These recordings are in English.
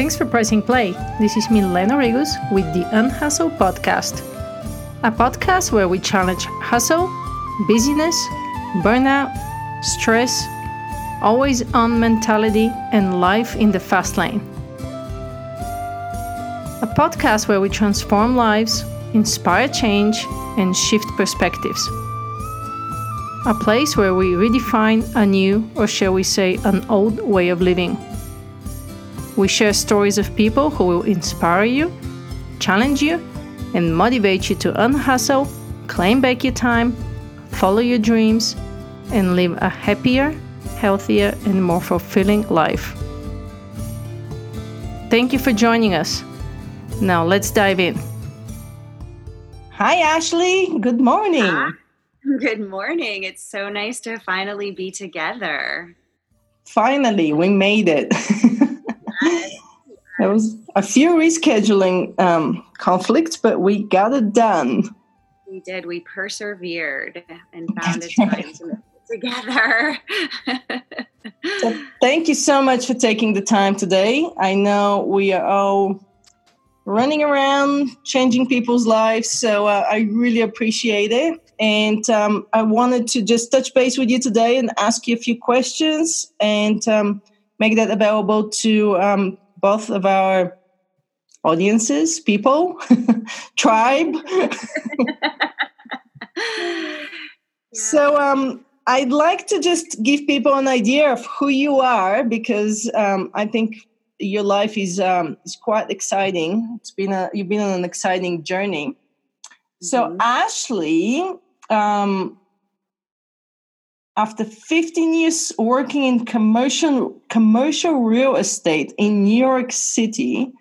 Thanks for pressing play. This is Milena Regos with the Unhustle Podcast, a podcast where we challenge hustle, busyness, burnout, stress, always on mentality, and life in the fast lane. A podcast where we transform lives, inspire change, and shift perspectives. A place where we redefine a new, or shall we say, an old way of living. We share stories of people who will inspire you, challenge you, and motivate you to unhustle, claim back your time, follow your dreams, and live a happier, healthier, and more fulfilling life. Thank you for joining us. Now let's dive in. Hi, Ashley. Good morning. Hi. Good morning. It's so nice to finally be together. Finally, we made it. there was a few rescheduling um, conflicts, but we got it done. We did. We persevered and found That's a time right. to together. so thank you so much for taking the time today. I know we are all running around changing people's lives, so uh, I really appreciate it. And um, I wanted to just touch base with you today and ask you a few questions and um, make that available to um, both of our audiences, people, tribe. So um, I'd like to just give people an idea of who you are because um, I think your life is um, is quite exciting. It's been a you've been on an exciting journey. Mm-hmm. So Ashley, um, after 15 years working in commercial commercial real estate in New York City,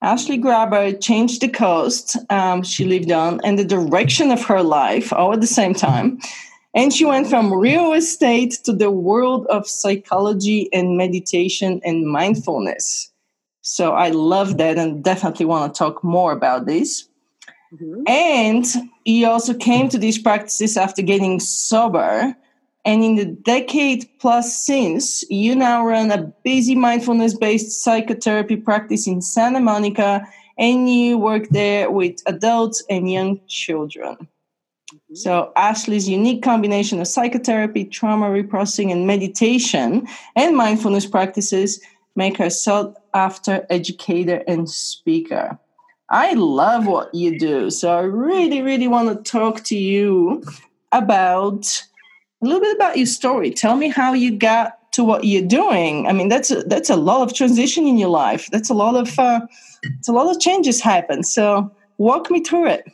Ashley Graber changed the coast um, she lived on and the direction of her life all at the same time. And she went from real estate to the world of psychology and meditation and mindfulness. So I love that and definitely want to talk more about this. Mm-hmm. And he also came to these practices after getting sober. And in the decade plus since, you now run a busy mindfulness based psychotherapy practice in Santa Monica, and you work there with adults and young children. Mm-hmm. So, Ashley's unique combination of psychotherapy, trauma reprocessing, and meditation and mindfulness practices make her sought after educator and speaker. I love what you do. So, I really, really want to talk to you about a little bit about your story. Tell me how you got to what you're doing. I mean, that's a, that's a lot of transition in your life. That's a lot of uh, it's a lot of changes happen. So walk me through it.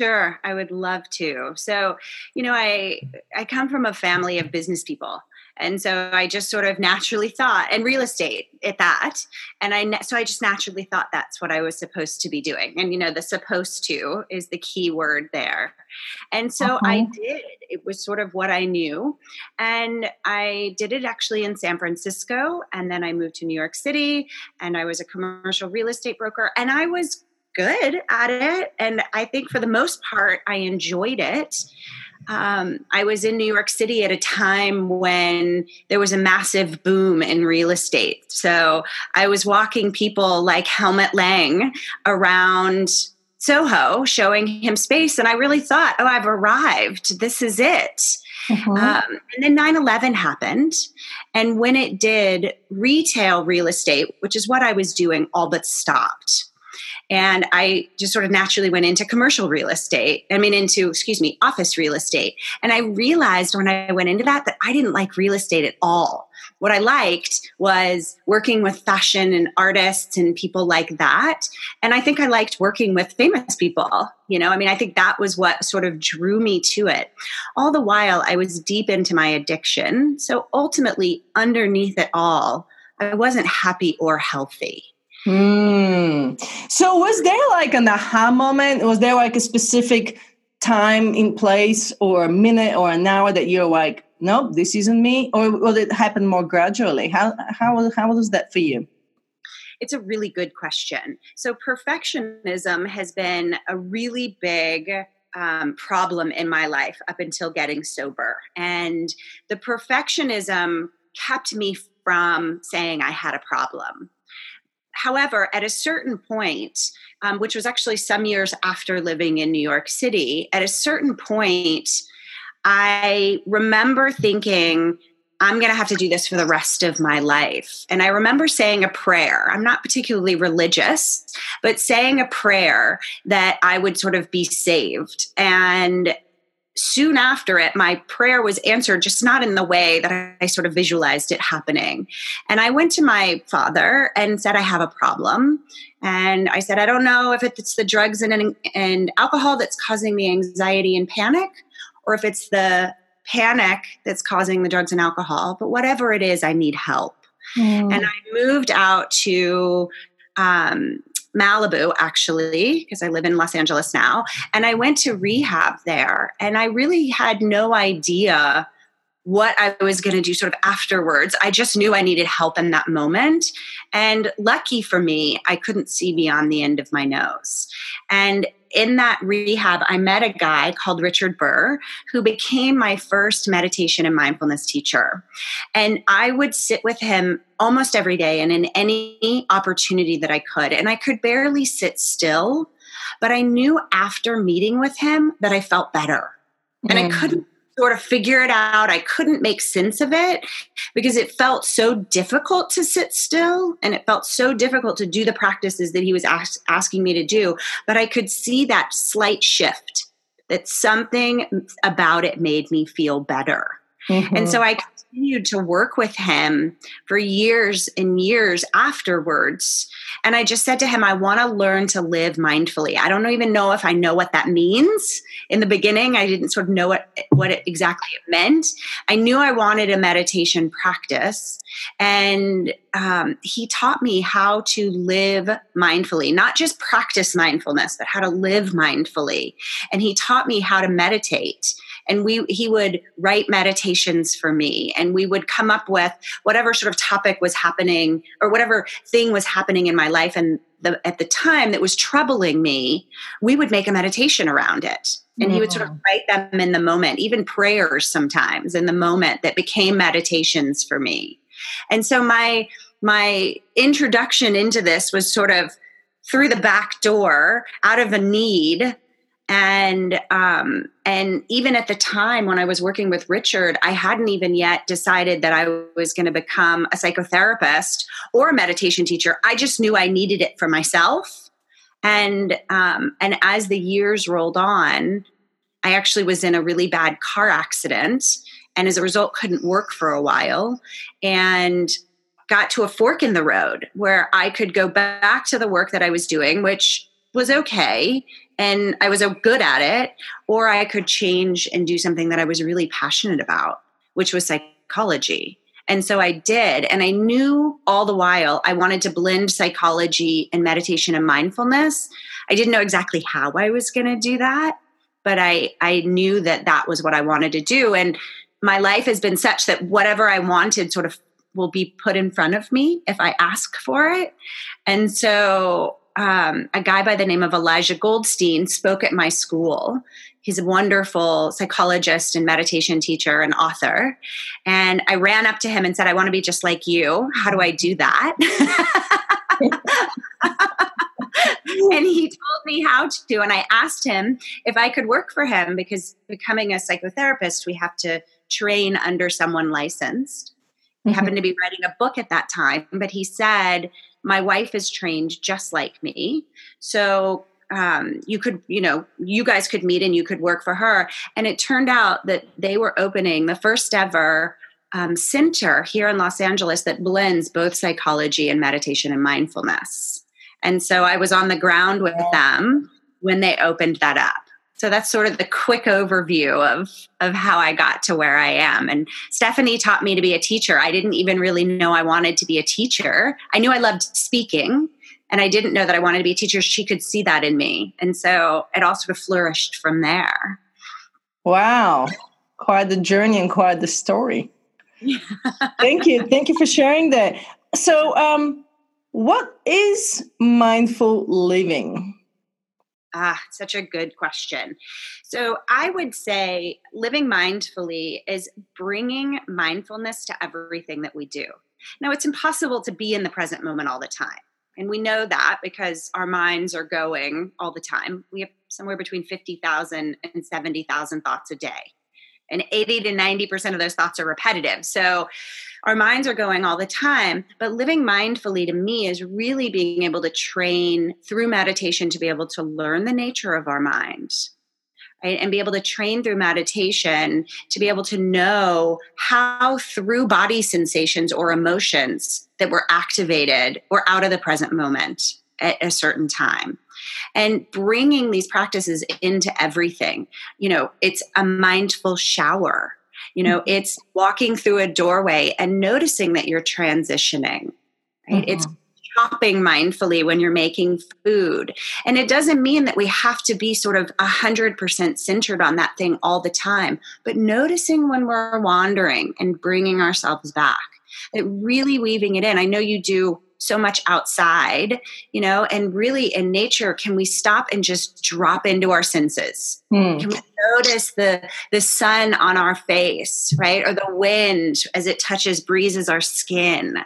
Sure, I would love to. So, you know, I I come from a family of business people. And so I just sort of naturally thought, and real estate at that. And I, so I just naturally thought that's what I was supposed to be doing. And, you know, the supposed to is the key word there. And so uh-huh. I did. It was sort of what I knew. And I did it actually in San Francisco. And then I moved to New York City and I was a commercial real estate broker. And I was good at it. And I think for the most part, I enjoyed it. Um, I was in New York City at a time when there was a massive boom in real estate. So I was walking people like Helmut Lang around Soho, showing him space. And I really thought, oh, I've arrived. This is it. Mm-hmm. Um, and then 9 11 happened. And when it did, retail real estate, which is what I was doing, all but stopped. And I just sort of naturally went into commercial real estate. I mean, into, excuse me, office real estate. And I realized when I went into that that I didn't like real estate at all. What I liked was working with fashion and artists and people like that. And I think I liked working with famous people. You know, I mean, I think that was what sort of drew me to it. All the while, I was deep into my addiction. So ultimately, underneath it all, I wasn't happy or healthy. Mm. So was there like an aha moment? Was there like a specific time in place or a minute or an hour that you're like, nope, this isn't me? Or will it happen more gradually? How how how was that for you? It's a really good question. So perfectionism has been a really big um, problem in my life up until getting sober. And the perfectionism kept me from saying I had a problem however, at a certain point, um, which was actually some years after living in New York City, at a certain point, I remember thinking, I'm going to have to do this for the rest of my life. And I remember saying a prayer. I'm not particularly religious, but saying a prayer that I would sort of be saved. And soon after it, my prayer was answered, just not in the way that I, I, sort of visualized it happening. And I went to my father and said, I have a problem. And I said, I don't know if it's the drugs and, and alcohol that's causing the anxiety and panic, or if it's the panic that's causing the drugs and alcohol, but whatever it is, I need help. Mm. And I moved out to um, Malibu, actually, because I live in Los Angeles now. And I went to rehab there, and I really had no idea what I was going to do sort of afterwards. I just knew I needed help in that moment. And lucky for me, I couldn't see beyond the end of my nose. And in that rehab, I met a guy called Richard Burr who became my first meditation and mindfulness teacher. And I would sit with him almost every day and in any opportunity that I could. And I could barely sit still, but I knew after meeting with him that I felt better. And mm. I couldn't sort of figure it out. I couldn't make sense of it because it felt so difficult to sit still and it felt so difficult to do the practices that he was ask, asking me to do. But I could see that slight shift that something about it made me feel better. Mm-hmm. And so I continued to work with him for years and years afterwards. And I just said to him, I want to learn to live mindfully. I don't even know if I know what that means. In the beginning, I didn't sort of know what, what it exactly it meant. I knew I wanted a meditation practice. And um, he taught me how to live mindfully, not just practice mindfulness, but how to live mindfully. And he taught me how to meditate and we he would write meditations for me and we would come up with whatever sort of topic was happening or whatever thing was happening in my life and the, at the time that was troubling me we would make a meditation around it. And he would sort of write them in the moment even prayers sometimes in the moment that became meditations for me. And so my my introduction into this was sort of through the back door out of a need and um, and even at the time when I was working with Richard, I hadn't even yet decided that I was going to become a psychotherapist or a meditation teacher. I just knew I needed it for myself. And um, and as the years rolled on, I actually was in a really bad car accident, and as a result, couldn't work for a while, and got to a fork in the road where I could go back to the work that I was doing, which was okay and I was good at it, or I could change and do something that I was really passionate about, which was psychology. And so I did. And I knew all the while I wanted to blend psychology and meditation and mindfulness. I didn't know exactly how I was going to do that, but I, I knew that that was what I wanted to do. And my life has been such that whatever I wanted sort of will be put in front of me if I ask for it. And so um, a guy by the name of Elisha Goldstein spoke at my school. He's a wonderful psychologist and meditation teacher and author. And I ran up to him and said, I want to be just like you. How do I do that? and he told me how to. And I asked him if I could work for him because becoming a psychotherapist, we have to train under someone licensed. He mm-hmm. happened to be writing a book at that time, but he said, my wife is trained just like me. So um, you could, you know, you guys could meet and you could work for her. And it turned out that they were opening the first ever um, center here in Los Angeles that blends both psychology and meditation and mindfulness. And so I was on the ground with them when they opened that up so that's sort of the quick overview of of how I got to where I am. And Stephanie taught me to be a teacher. I didn't even really know I wanted to be a teacher. I knew I loved speaking, and I didn't know that I wanted to be a teacher. She could see that in me, and so it all sort of flourished from there. Wow, quite the journey and quite the story. Thank you, thank you for sharing that. So, um, what is mindful living? Ah, such a good question. So, I would say living mindfully is bringing mindfulness to everything that we do. Now, it's impossible to be in the present moment all the time. And we know that because our minds are going all the time. We have somewhere between 50,000 and 70,000 thoughts a day. And 80 to 90% of those thoughts are repetitive. So our minds are going all the time. But living mindfully to me is really being able to train through meditation to be able to learn the nature of our minds right? And be able to train through meditation to be able to know how through body sensations or emotions that we're activated or out of the present moment at a certain time and bringing these practices into everything you know it's a mindful shower you know mm-hmm. it's walking through a doorway and noticing that you're transitioning right mm-hmm. it's chopping mindfully when you're making food. And it doesn't mean that we have to be sort of 100% centered on that thing all the time, but noticing when we're wandering and bringing ourselves back. It really weaving it in. I know you do so much outside, you know, and really in nature, can we stop and just drop into our senses? Mm. Can we notice the the sun on our face, right? Or the wind as it touches, breezes our skin?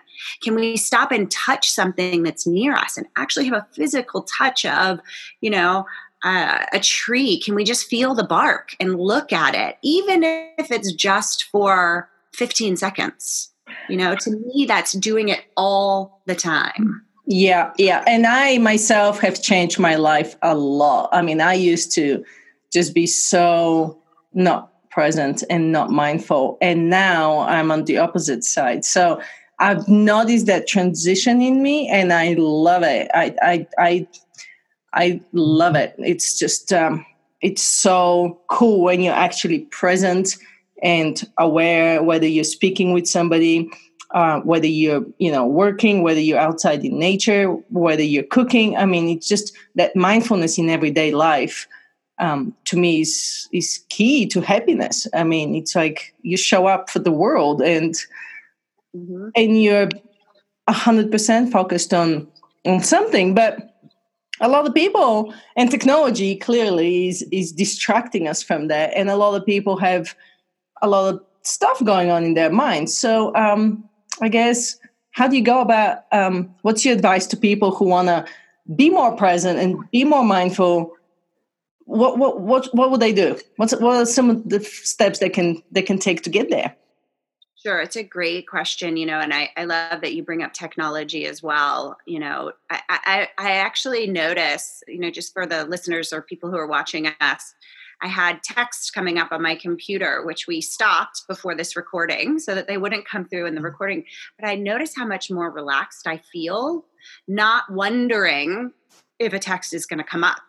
Can we stop and touch something that's near us and actually have a physical touch of, you know, uh, a tree? Can we just feel the bark and look at it, even if it's just for 15 seconds? You know, to me, that's doing it all the time. Yeah, yeah. And I myself have changed my life a lot. I mean, I used to just be so not present and not mindful. And now I'm on the opposite side. So I've noticed that transition in me and I love it. I I I I love it. It's just um it's so cool when you're actually present and aware whether you're speaking with somebody uh, whether you're you know working whether you're outside in nature whether you're cooking. I mean it's just that mindfulness in everyday life um, to me is is key to happiness. I mean it's like you show up for the world and mm-hmm. and you're 100% focused on on something. But a lot of people and technology clearly is is distracting us from that. And a lot of people have a lot of stuff going on in their minds. So um, I guess how do you go about? Um, what's your advice to people who want to be more present and be more mindful? What what what what would they do? What's what are some of the steps they can they can take to get there? Sure, it's a great question, you know, and I, I love that you bring up technology as well. You know, I, I, I actually notice, you know, just for the listeners or people who are watching us, I had text coming up on my computer, which we stopped before this recording so that they wouldn't come through in the mm-hmm. recording. But I noticed how much more relaxed I feel, not wondering if a text is going to come up.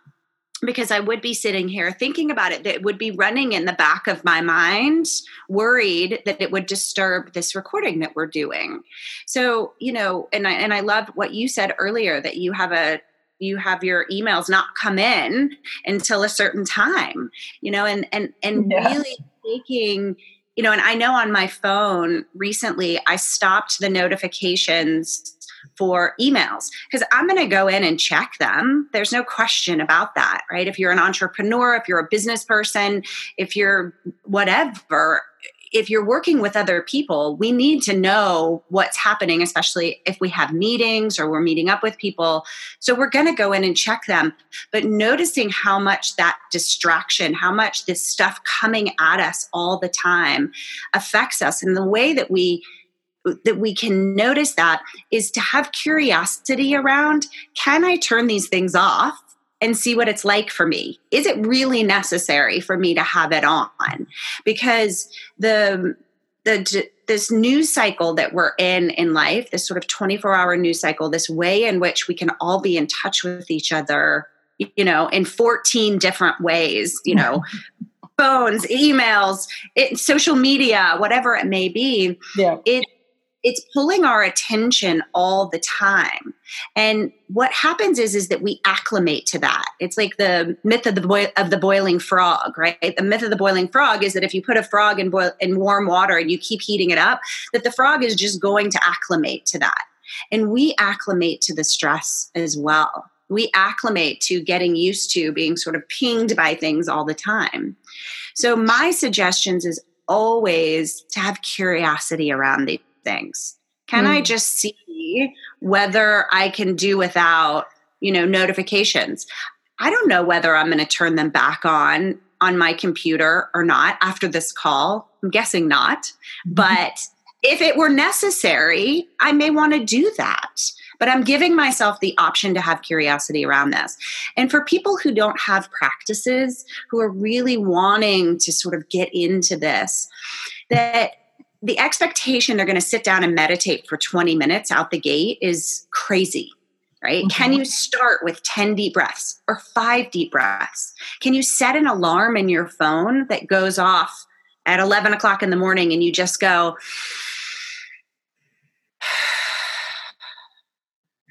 Because I would be sitting here thinking about it, that would be running in the back of my mind, worried that it would disturb this recording that we're doing. So, you know, and I and I love what you said earlier that you have a you have your emails not come in until a certain time you know and and and yeah. really taking you know and i know on my phone recently i stopped the notifications for emails because i'm going to go in and check them there's no question about that right if you're an entrepreneur if you're a business person if you're whatever if you're working with other people, we need to know what's happening, especially if we have meetings or we're meeting up with people. So we're going to go in and check them. But noticing how much that distraction, how much this stuff coming at us all the time affects us and the way that we that we can notice that is to have curiosity around can I turn these things off and see what it's like for me. Is it really necessary for me to have it on? Because the the this news cycle that we're in in life, this sort of 24-hour news cycle, this way in which we can all be in touch with each other, you know, in 14 different ways, you know, phones, emails, it, social media, whatever it may be. Yeah. It it's pulling our attention all the time. And what happens is is that we acclimate to that. It's like the myth of the boil, of the boiling frog right? The myth of the boiling frog is that if you put a frog in boil in warm water and you keep heating it up that the frog is just going to acclimate to that. And we acclimate to the stress as well. We acclimate to getting used to being sort of pinged by things all the time. So my suggestions is always to have curiosity around these things Can mm. I just see whether I can do without, you know, notifications? I don't know whether I'm going to turn them back on on my computer or not after this call. I'm guessing not. Mm-hmm. But if it were necessary, I may want to do that. But I'm giving myself the option to have curiosity around this. And for people who don't have practices, who are really wanting to sort of get into this, that the expectation they're going to sit down and meditate for 20 minutes out the gate is crazy right? Mm-hmm. Can you start with 10 deep breaths or five deep breaths? Can you set an alarm in your phone that goes off at 11 o'clock in the morning and you just go,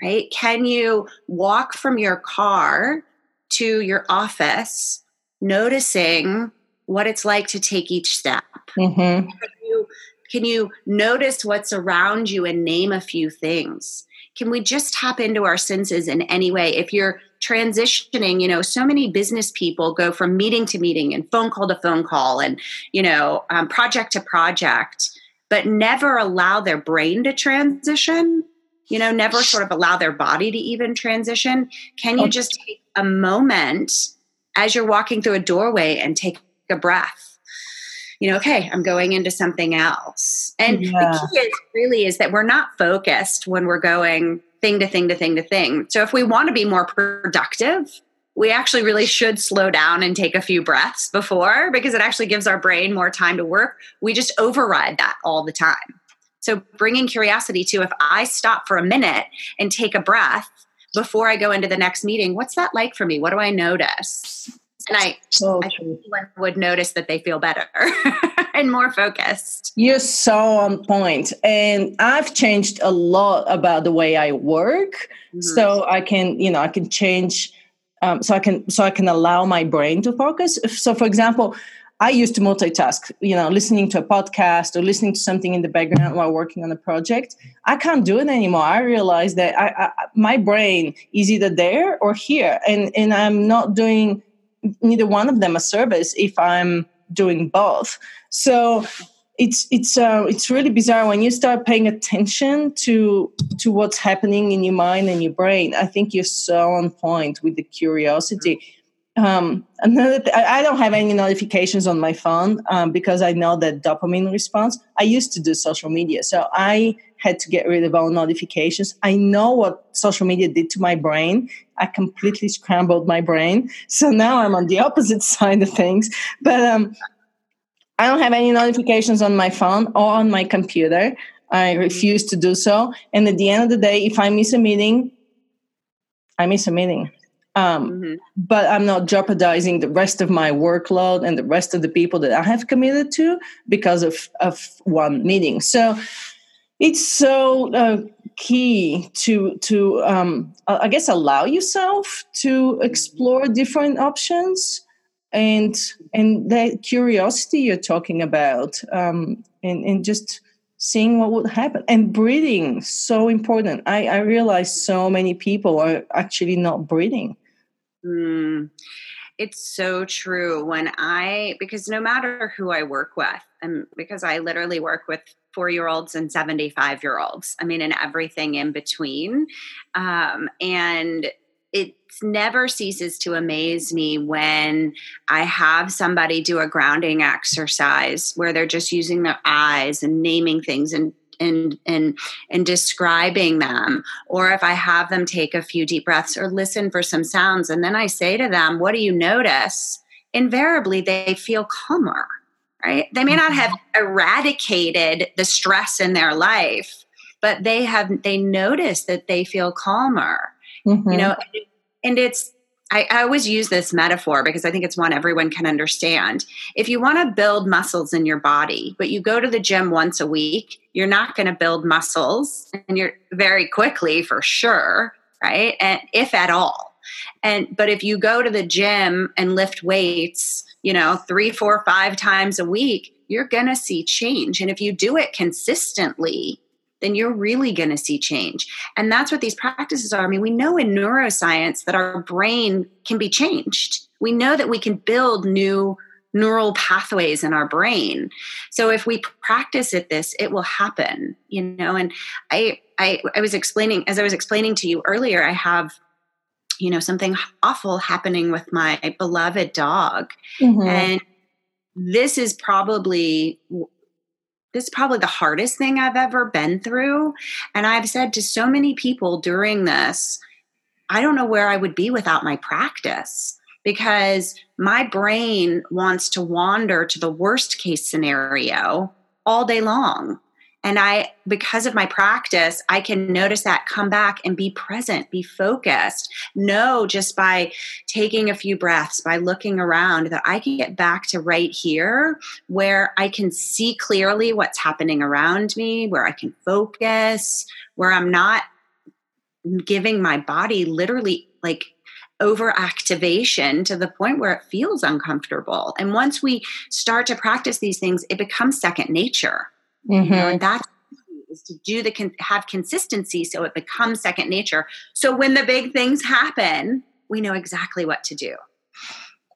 right? Can you walk from your car to your office noticing what it's like to take each step? Mm-hmm. Can, you, notice what's around you and name a few things? Can we just tap into our senses in any way? If you're transitioning, you know, so many business people go from meeting to meeting and phone call to phone call and, you know, um, project to project, but never allow their brain to transition you know, never sort of allow their body to even transition. Can you just take a moment as you're walking through a doorway and take a breath? You know, okay, I'm going into something else. And yeah. the key is really is that we're not focused when we're going thing to thing to thing to thing. So if we want to be more productive, we actually really should slow down and take a few breaths before because it actually gives our brain more time to work. We just override that all the time. So bringing curiosity to if I stop for a minute and take a breath before I go into the next meeting, what's that like for me? What do I notice? And I, so I would notice that they feel better and more focused. You're so on point. And I've changed a lot about the way I work. Mm-hmm. So I can, you know, I can change um, so I can so I can allow my brain to focus. So for example, I used to multitask, you know, listening to a podcast or listening to something in the background while working on a project. I can't do it anymore. I realize that I, I, my brain is either there or here, and and I'm not doing neither one of them a service if I'm doing both. So it's it's uh, it's really bizarre when you start paying attention to to what's happening in your mind and your brain. I think you're so on point with the curiosity um, another th- I don't have any notifications on my phone um, because I know that dopamine response. I used to do social media, so I had to get rid of all notifications. I know what social media did to my brain. I completely scrambled my brain. So now I'm on the opposite side of things. But um, I don't have any notifications on my phone or on my computer. I refuse to do so. And at the end of the day, if I miss a meeting, I miss a meeting um, mm-hmm. but i'm not jeopardizing the rest of my workload and the rest of the people that i have committed to because of, of one meeting so it's so uh, key to to um, i guess allow yourself to explore different options and and that curiosity you're talking about um, and, and just seeing what would happen and breathing so important i i realize so many people are actually not breathing Mm, it's so true. When I, because no matter who I work with, and because I literally work with four year olds and 75 year olds, I mean, and everything in between. Um, and it never ceases to amaze me when I have somebody do a grounding exercise where they're just using their eyes and naming things and and and and describing them. Or if i have them take a few deep breaths or listen for some sounds and then i say to them what do you notice? Invariably they feel calmer right? They may not have mm-hmm. eradicated the stress in their life but they have they notice that they feel calmer mm-hmm. you know and it's I, I, always use this metaphor because I think it's one everyone can understand. If you want to build muscles in your body, but you go to the gym once a week, you're not going to build muscles and you're very quickly for sure, right? And if at all. And but if you go to the gym and lift weights, you know, three, four, five times a week, you're gonna see change. And if you do it consistently, then you're really going to see change. And that's what these practices are. I mean, we know in neuroscience that our brain can be changed. We know that we can build new neural pathways in our brain. So if we practice at this, it will happen, you know. And I, I, I was explaining as I was explaining to you earlier. I have, you know, something awful happening with my beloved dog, mm-hmm. and this is probably this is probably the hardest thing I've ever been through. And I've said to so many people during this, I don't know where I would be without my practice because my brain wants to wander to the worst case scenario all day long. And I, because of my practice, I can notice that come back and be present, be focused. Know just by taking a few breaths, by looking around, that I can get back to right here where I can see clearly what's happening around me, where I can focus, where I'm not giving my body literally like overactivation to the point where it feels uncomfortable. And once we start to practice these things, it becomes second nature. Mm-hmm. You know, and that's is to do the have consistency so it becomes second nature. So when the big things happen, we know exactly what to do.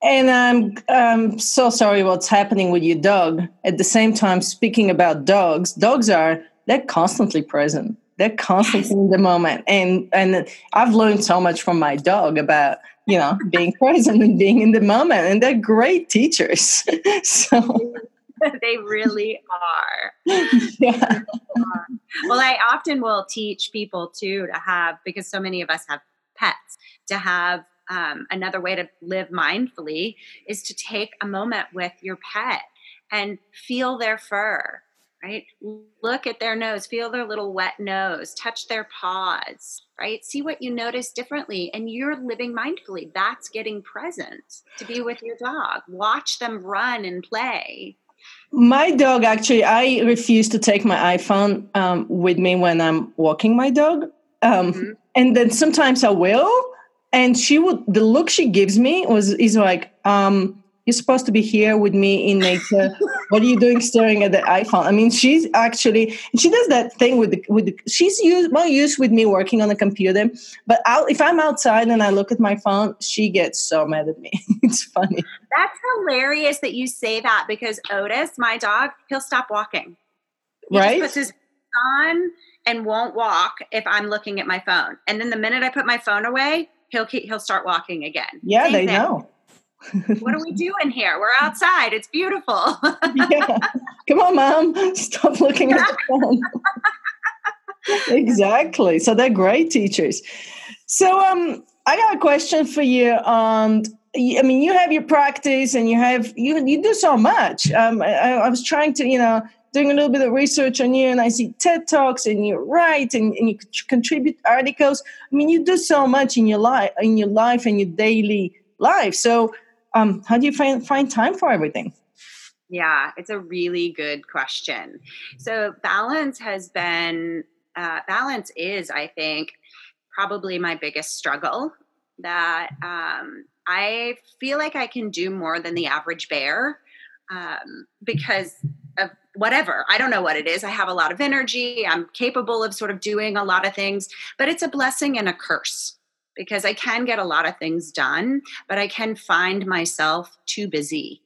And I'm um, so sorry what's happening with your dog. At the same time, speaking about dogs, dogs are they're constantly present they're constantly in the moment and and i've learned so much from my dog about you know being present and being in the moment and they're great teachers so they really are yeah well i often will teach people too to have because so many of us have pets to have um, another way to live mindfully is to take a moment with your pet and feel their fur right? Look at their nose, feel their little wet nose, touch their paws, right? See what you notice differently. And you're living mindfully. That's getting present to be with your dog. Watch them run and play. My dog, actually, I refuse to take my iPhone um, with me when I'm walking my dog. Um, mm-hmm. And then sometimes I will. And she would, the look she gives me was, is like, um, you're supposed to be here with me in nature. what are you doing staring at the iPhone? I mean, she's actually she does that thing with the with the, she's used more used with me working on the computer. But out, if I'm outside and I look at my phone, she gets so mad at me. it's funny. That's hilarious that you say that because Otis, my dog, he'll stop walking. He right. puts his on and won't walk if I'm looking at my phone. And then the minute I put my phone away, he'll keep, he'll start walking again. Yeah, Same they thing. know what are we doing here? We're outside. It's beautiful. yeah. Come on, mom. Stop looking at the phone. exactly. So they're great teachers. So um I got a question for you on I mean you have your practice and you have you you do so much. Um I, I was trying to, you know, doing a little bit of research on you and I see TED Talks and you write and, and you contribute articles. I mean you do so much in your life in your life and your daily life. So um, how do you find find time for everything? Yeah, it's a really good question. So balance has been uh, balance is, I think, probably my biggest struggle. That um, I feel like I can do more than the average bear um, because of whatever. I don't know what it is. I have a lot of energy. I'm capable of sort of doing a lot of things, but it's a blessing and a curse because I can get a lot of things done, but I can find myself too busy,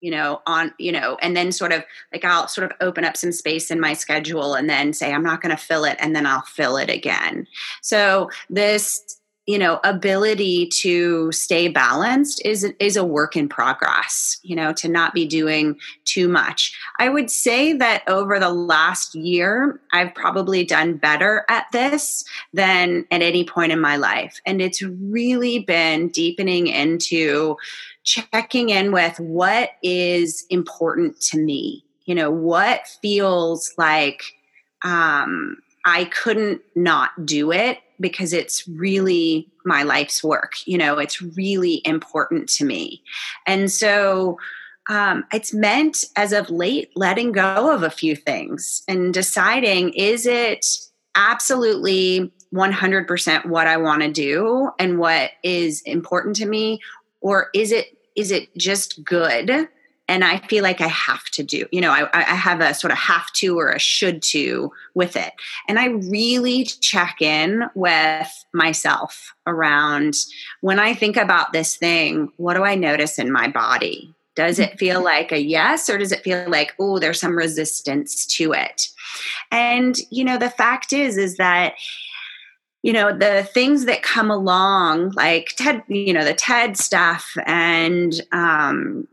you know, on, you know, and then sort of like I'll sort of open up some space in my schedule and then say, I'm not going to fill it, and then I'll fill it again. So this you know ability to stay balanced is is a work in progress you know to not be doing too much. I would say that over the last year i've probably done better at this than at any point in my life. And it's really been deepening into checking in with what is important to me. You know what feels like um I couldn't not do it because it's really my life's work. You know, it's really important to me. And so um, it's meant as of late letting go of a few things and deciding is it absolutely 100% what I want to do and what is important to me or is it is it just good and I feel like I have to do. You know, I, I have a sort of have to or a should to with it. And I really check in with myself around when I think about this thing, what do I notice in my body? Does it feel like a yes or does it feel like, oh, there's some resistance to it? And, you know, the fact is, is that you know the things that come along like ted you know the ted stuff and um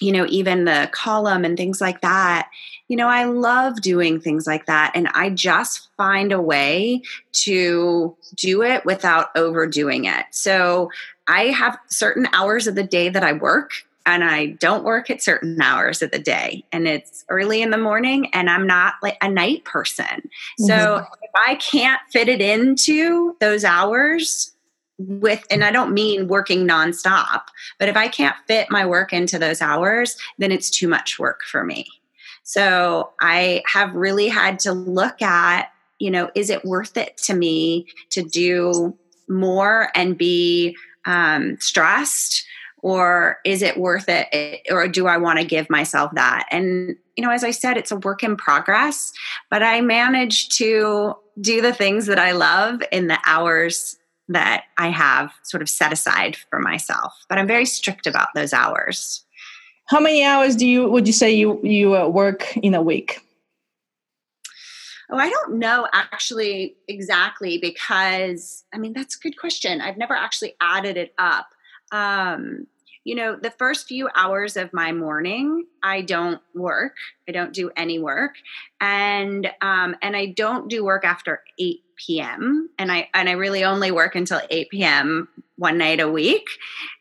you know even the column and things like that you know i love doing things like that and i just find a way to do it without overdoing it so i have certain hours of the day that i work and I don't work at certain hours of the day and it's early in the morning and I'm not like a night person. Mm-hmm. So if I can't fit it into those hours with and I don't mean working nonstop, but if I can't fit my work into those hours, then it's too much work for me. So I have really had to look at, you know, is it worth it to me to do more and be um, stressed or is it worth it or do i want to give myself that and you know as i said it's a work in progress but i manage to do the things that i love in the hours that i have sort of set aside for myself but i'm very strict about those hours how many hours do you would you say you you uh, work in a week Oh, I don't know actually exactly because I mean that's a good question. I've never actually added it up. Um, you know, the first few hours of my morning, I don't work. I don't do any work, and um, and I don't do work after eight p.m. and I and I really only work until eight p.m. one night a week.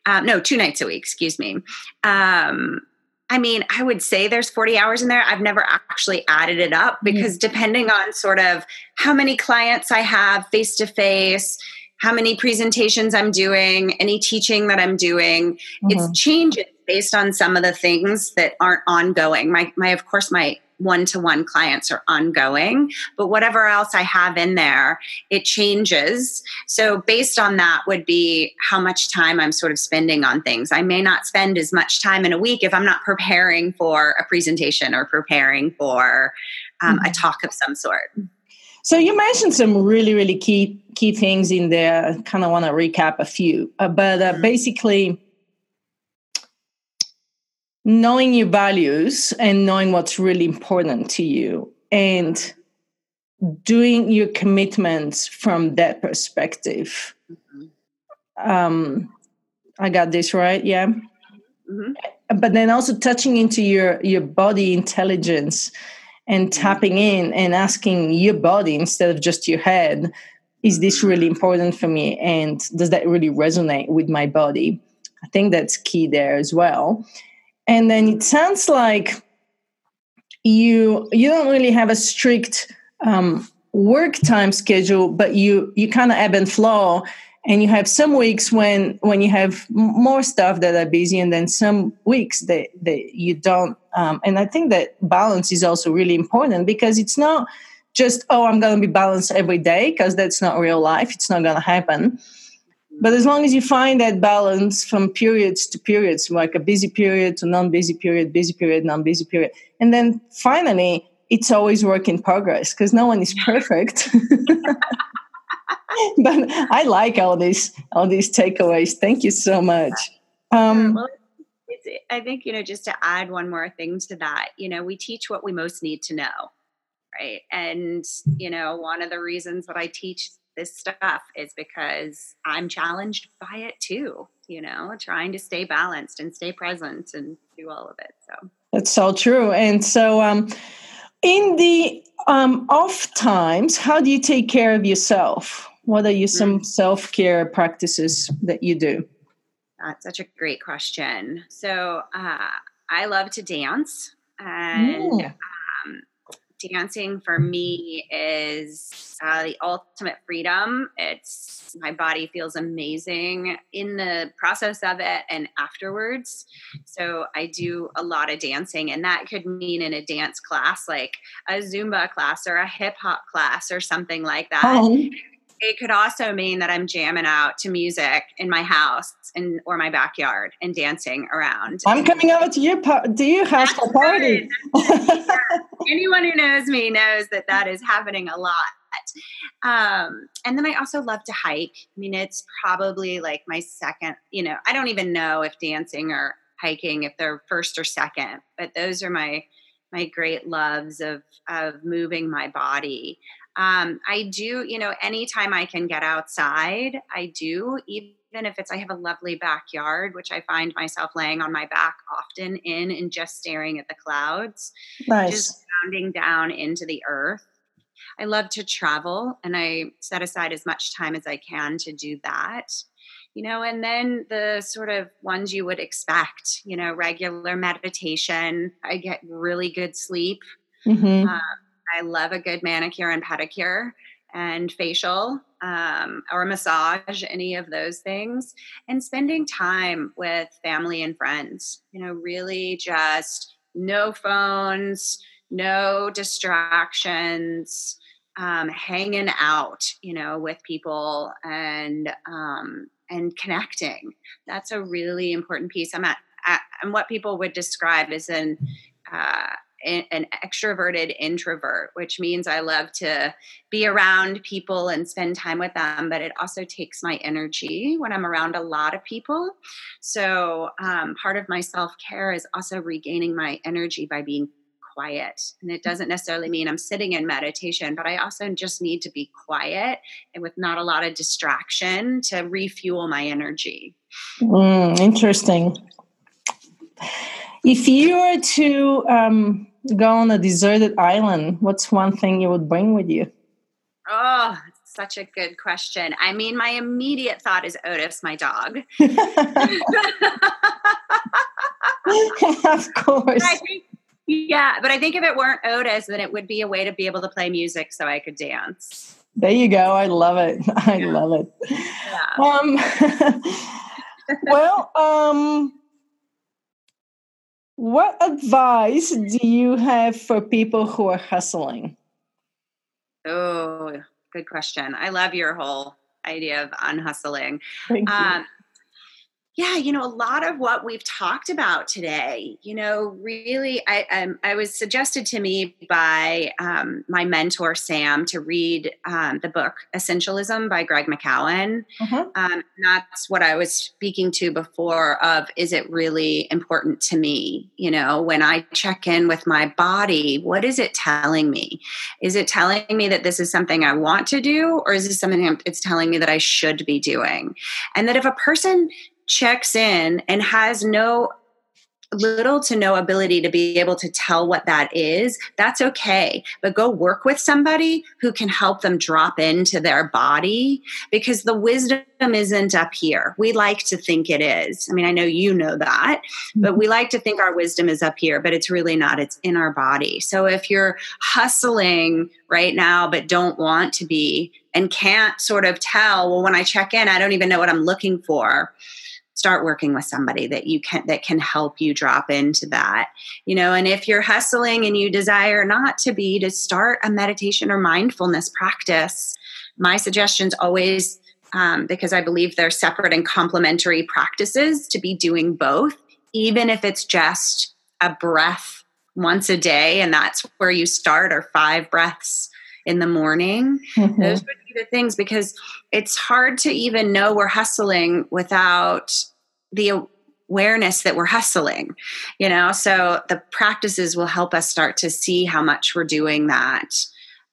Um, no, two nights a week. Excuse me. Um, I mean, I would say there's 40 hours in there. I've never actually added it up mm-hmm. because mm-hmm. depending on sort of how many clients I have face to face, how many presentations I'm doing, any teaching that I'm doing. Mm-hmm. It's changing based on some of the things that aren't ongoing. My, my, of course, my one-to-one clients are ongoing, but whatever else I have in there, it changes. So based on that would be how much time I'm sort of spending on things. I may not spend as much time in a week if I'm not preparing for a presentation or preparing for um, mm-hmm. a talk of some sort. So you mentioned some really, really key key things in there. I kind of want to recap a few, uh, but uh, mm-hmm. basically, knowing your values and knowing what's really important to you, and doing your commitments from that perspective. Mm-hmm. Um, I got this right, yeah. Mm-hmm. But then also touching into your your body intelligence and tapping in and asking your body instead of just your head is this really important for me and does that really resonate with my body i think that's key there as well and then it sounds like you you don't really have a strict um, work time schedule but you you kind of ebb and flow. And you have some weeks when when you have more stuff that are busy and then some weeks that, that you don't um, and i think that balance is also really important because it's not just oh i'm going to be balanced every day because that's not real life. It's not going to happen but as long as you find that balance from periods to periods like a busy period to non-busy period busy period non-busy period and then finally it's always work in progress because no one is perfect but I like all these all these takeaways. Thank you so much. Um, well, I think you know just to add one more thing to that. You know, we teach what we most need to know, right? And you know, one of the reasons that I teach this stuff is because I'm challenged by it too. You know, trying to stay balanced and stay present and do all of it. So that's so true. And so, um, in the um, off times, how do you take care of yourself? What are you some mm. self care practices that you do? That's such a great question. So uh, I love to dance, and. Dancing for me is uh, the ultimate freedom. It's my body feels amazing in the process of it and afterwards. So I do a lot of dancing, and that could mean in a dance class, like a Zumba class or a hip hop class or something like that. Oh it could also mean that I'm jamming out to music in my house and or my backyard and dancing around. I'm coming over to your Do you house for party. Anyone who knows me knows that that is happening a lot. Um, and then I also love to hike. I mean, it's probably like my second. You know, I don't even know if dancing or hiking if they're first or second. But those are my my great loves of of moving my body. Um, I do, you know, anytime I can get outside, I do, even if it's I have a lovely backyard, which I find myself laying on my back often in and just staring at the clouds. Nice. Just grounding down into the earth. I love to travel and I set aside as much time as I can to do that you know, and then the sort of ones you would expect, you know, regular meditation. I get really good sleep. Mm-hmm. Uh, I love a good manicure and pedicure and facial um, or massage, any of those things, and spending time with family and friends. You know, really just no phones, no distractions. Um, hanging out, you know, with people and um, and connecting. That's a really important piece. I'm at, at and what people would describe as an uh, an extroverted introvert, which means I love to be around people and spend time with them, but it also takes my energy when I'm around a lot of people. So, um, part of my self care is also regaining my energy by being quiet. And it doesn't necessarily mean I'm sitting in meditation, but I also just need to be quiet and with not a lot of distraction to refuel my energy. Mm, interesting. If you were to um, go on a deserted island, what's one thing you would bring with you? Oh, such a good question. I mean, my immediate thought is Otis, my dog. of course. Think yeah, but I think if it weren't Otis, then it would be a way to be able to play music so I could dance. There you go. I love it. I yeah. love it. Yeah. Um, well, um, what advice do you have for people who are hustling? Oh, good question. I love your whole idea of unhustling. Thank you. Um, yeah, you know, a lot of what we've talked about today, you know, really, I um, I was suggested to me by um, my mentor Sam to read um, the book Essentialism by Greg McKeown. Uh-huh. Um, that's what I was speaking to before. Of is it really important to me? You know, when I check in with my body, what is it telling me? Is it telling me that this is something I want to do, or is this something it's telling me that I should be doing? And that if a person checks in and has no little to no ability to be able to tell what that is, that's okay. But go work with somebody who can help them drop into their body because the wisdom isn't up here. We like to think it is. I mean, I know you know that, but mm-hmm. we like to think our wisdom is up here, but it's really not. It's in our body. So if you're hustling right now, but don't want to be and can't sort of tell, well, when I check in, I don't even know what I'm looking for start working with somebody that you can that can help you drop into that you know and if you're hustling and you desire not to be to start a meditation or mindfulness practice my suggestions always um, because i believe they're separate and complementary practices to be doing both even if it's just a breath once a day and that's where you start or five breaths in the morning mm-hmm. those would the things because it's hard to even know we're hustling without the awareness that we're hustling you know? So the practices will help us start to see how much we're doing that.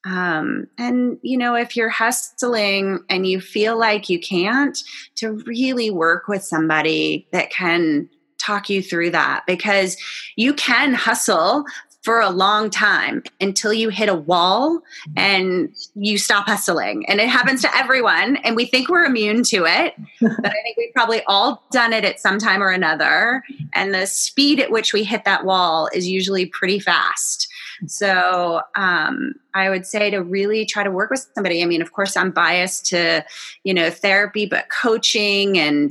Um, and you know if you're hustling and you feel like you can't to really work with somebody that can talk you through that because you can hustle for a long time until you hit a wall and you stop hustling. And it happens to everyone. And we think we're immune to it. but I think we've probably all done it at some time or another. And the speed at which we hit that wall is usually pretty fast. So um, I would say to really try to work with somebody. I mean, of course, I'm biased to, you know, therapy, but coaching and,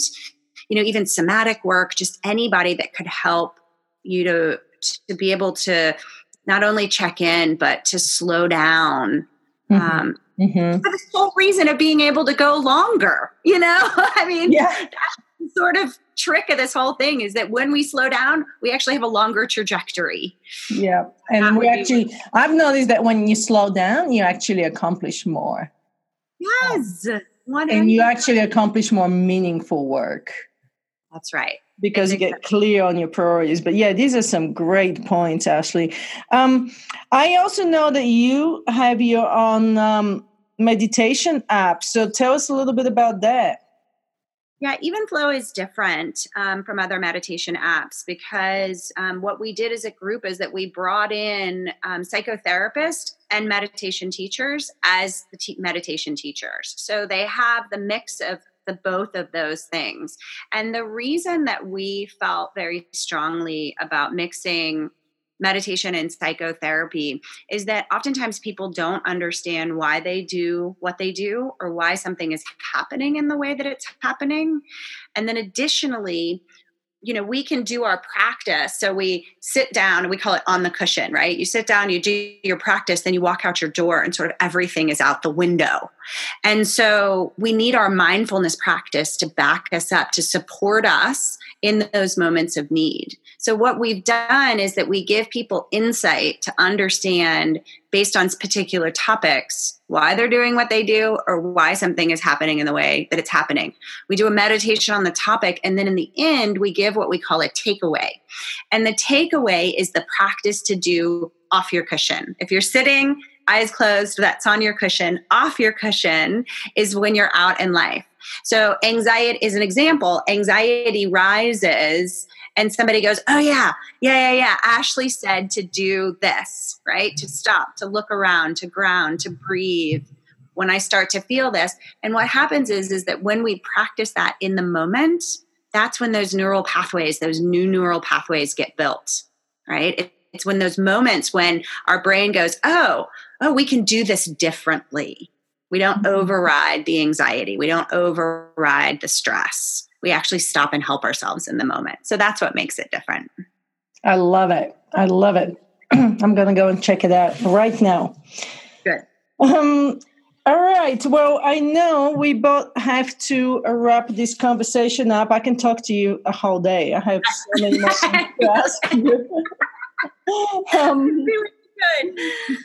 you know, even somatic work, just anybody that could help you to to be able to not only check in but to slow down mm-hmm. um, mm-hmm. for the sole reason of being able to go longer you know i mean yeah. sort of trick of this whole thing is that when we slow down we actually have a longer trajectory yeah and we actually i've noticed that when you slow down you actually accomplish more yes and you actually accomplish more meaningful work that's right because you get clear on your priorities. But yeah, these are some great points, Ashley. Um, I also know that you have your own um, meditation app. So tell us a little bit about that. Yeah, Evenflow is different um, from other meditation apps because um, what we did as a group is that we brought in um, psychotherapists and meditation teachers as the te- meditation teachers. So they have the mix of the both of those things. And the reason that we felt very strongly about mixing meditation and psychotherapy is that oftentimes people don't understand why they do what they do or why something is happening in the way that it's happening. And then additionally, you know, we can do our practice. So we sit down and we call it on the cushion, right? You sit down, you do your practice, then you walk out your door and sort of everything is out the window. And so we need our mindfulness practice to back us up, to support us in those moments of need. So, what we've done is that we give people insight to understand, based on particular topics, why they're doing what they do or why something is happening in the way that it's happening. We do a meditation on the topic, and then in the end, we give what we call a takeaway. And the takeaway is the practice to do off your cushion. If you're sitting, eyes closed, that's on your cushion. Off your cushion is when you're out in life. So, anxiety is an example. Anxiety rises and somebody goes, Oh, yeah, yeah, yeah, yeah. Ashley said to do this, right? To stop, to look around, to ground, to breathe when I start to feel this. And what happens is, is that when we practice that in the moment, that's when those neural pathways, those new neural pathways get built, right? It's when those moments when our brain goes, Oh, oh, we can do this differently. We don't mm-hmm. override the anxiety. We don't override the stress we actually stop and help ourselves in the moment. So that's what makes it different. I love it. I love it. I'm going to go and check it out right now. Good. Um, all right. Well, I know we both have to wrap this conversation up. I can talk to you a whole day. I have so many more to ask you. um, really good.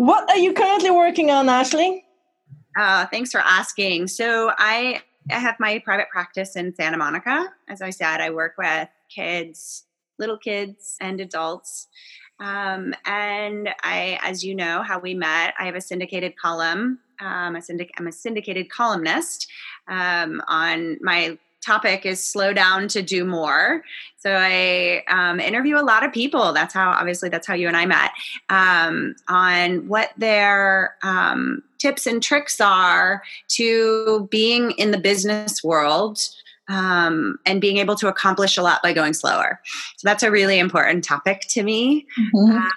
What are you currently working on, Ashley? Uh, thanks for asking. So I I have my private practice in Santa Monica. As I said, I work with kids, little kids, and adults. Um, and I, as you know, how we met, I have a syndicated column. Um, a syndic- I'm a syndicated columnist um, on my topic is slow down to do more. So I um, interview a lot of people. That's how, obviously, that's how you and I met um, on what their um, tips and tricks are to being in the business world. Um, and being able to accomplish a lot by going slower. So that's a really important topic to me. Mm-hmm. Um,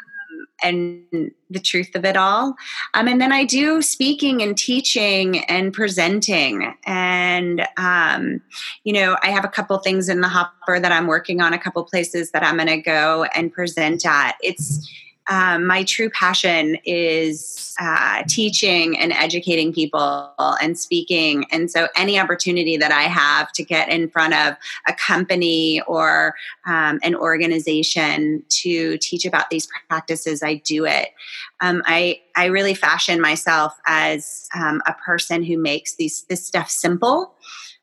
and the truth of it all. Um, and then I do speaking and teaching and presenting. And, um, you know, I have a couple things in the hopper that I'm working on, a couple places that I'm going to go and present at. It's, um, my true passion is uh, teaching and educating people and speaking. And so, any opportunity that I have to get in front of a company or um, an organization to teach about these practices, I do it. Um, I I really fashion myself as um, a person who makes these this stuff simple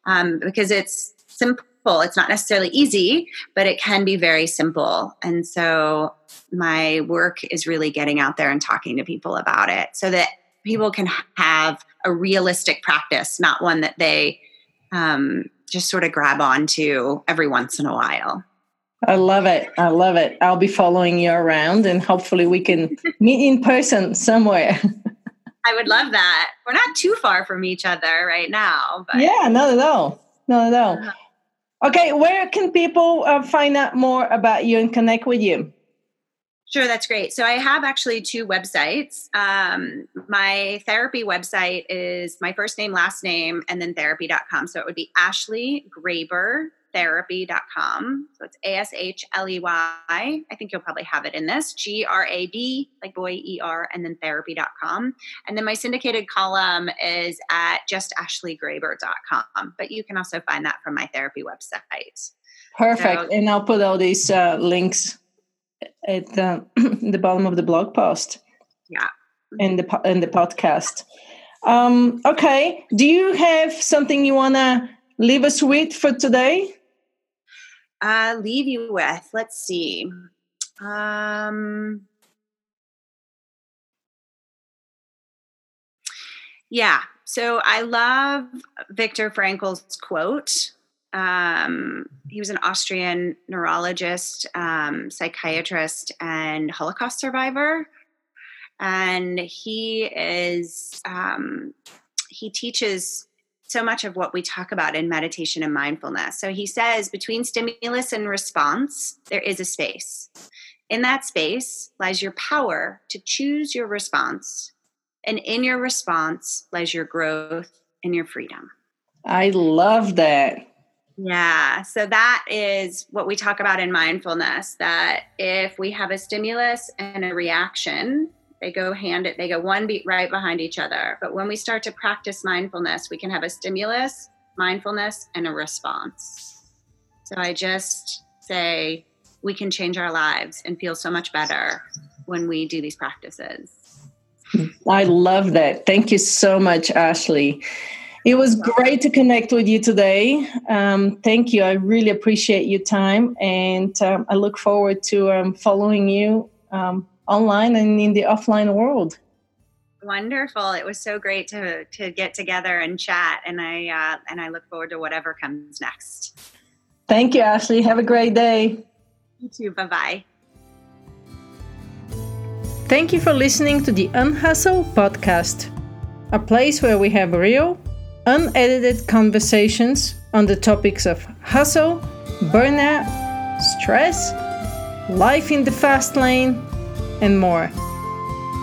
um, because it's simple it's not necessarily easy, but it can be very simple. And so my work is really getting out there and talking to people about it so that people can have a realistic practice, not one that they um, just sort of grab onto every once in a while. I love it. I love it. I'll be following you around and hopefully we can meet in person somewhere. I would love that. We're not too far from each other right now. But. Yeah, not at all. Not at all. Okay, where can people uh, find out more about you and connect with you? Sure, that's great. So I have actually two websites. Um, my therapy website is my first name, last name, and then therapy.com. So it would be Ashley Graber therapy.com. So it's A S H L E Y. I think you'll probably have it in this G R A B, like boy, E R, and then therapy.com. And then my syndicated column is at just justashleygraber.com. But you can also find that from my therapy website. Perfect. So, and I'll put all these uh, links at the, the bottom of the blog post. Yeah. In the, in the podcast. Um, okay. Do you have something you want to leave us with for today? Uh, leave you with? Let's see. Um, yeah. So I love Viktor Frankl's quote. Um, he was an Austrian neurologist, um, psychiatrist, and Holocaust survivor. And he is, um, he teaches so much of what we talk about in meditation and mindfulness. So he says between stimulus and response, there is a space. In that space lies your power to choose your response. And in your response lies your growth and your freedom. I love that. Yeah. So that is what we talk about in mindfulness that if we have a stimulus and a reaction, they go hand it, they go one beat right behind each other. But when we start to practice mindfulness, we can have a stimulus, mindfulness, and a response. So I just say we can change our lives and feel so much better when we do these practices. I love that. Thank you so much, Ashley. It was great to connect with you today. Um, thank you. I really appreciate your time, and um, I look forward to um, following you um, online and in the offline world. Wonderful! It was so great to to get together and chat, and I uh, and I look forward to whatever comes next. Thank you, Ashley. Have a great day. You too. Bye bye. Thank you for listening to the Unhustle podcast, a place where we have real unedited conversations on the topics of hustle, burnout, stress, life in the fast lane, and more.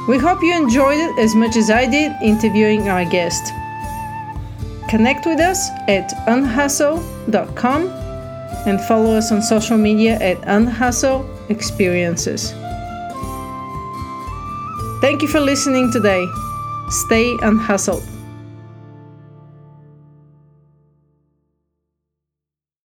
We hope you enjoyed it as much as I did interviewing our guest. Connect with us at unhustle.com and follow us on social media at unhustle experiences. Thank you for listening today. Stay unhustled.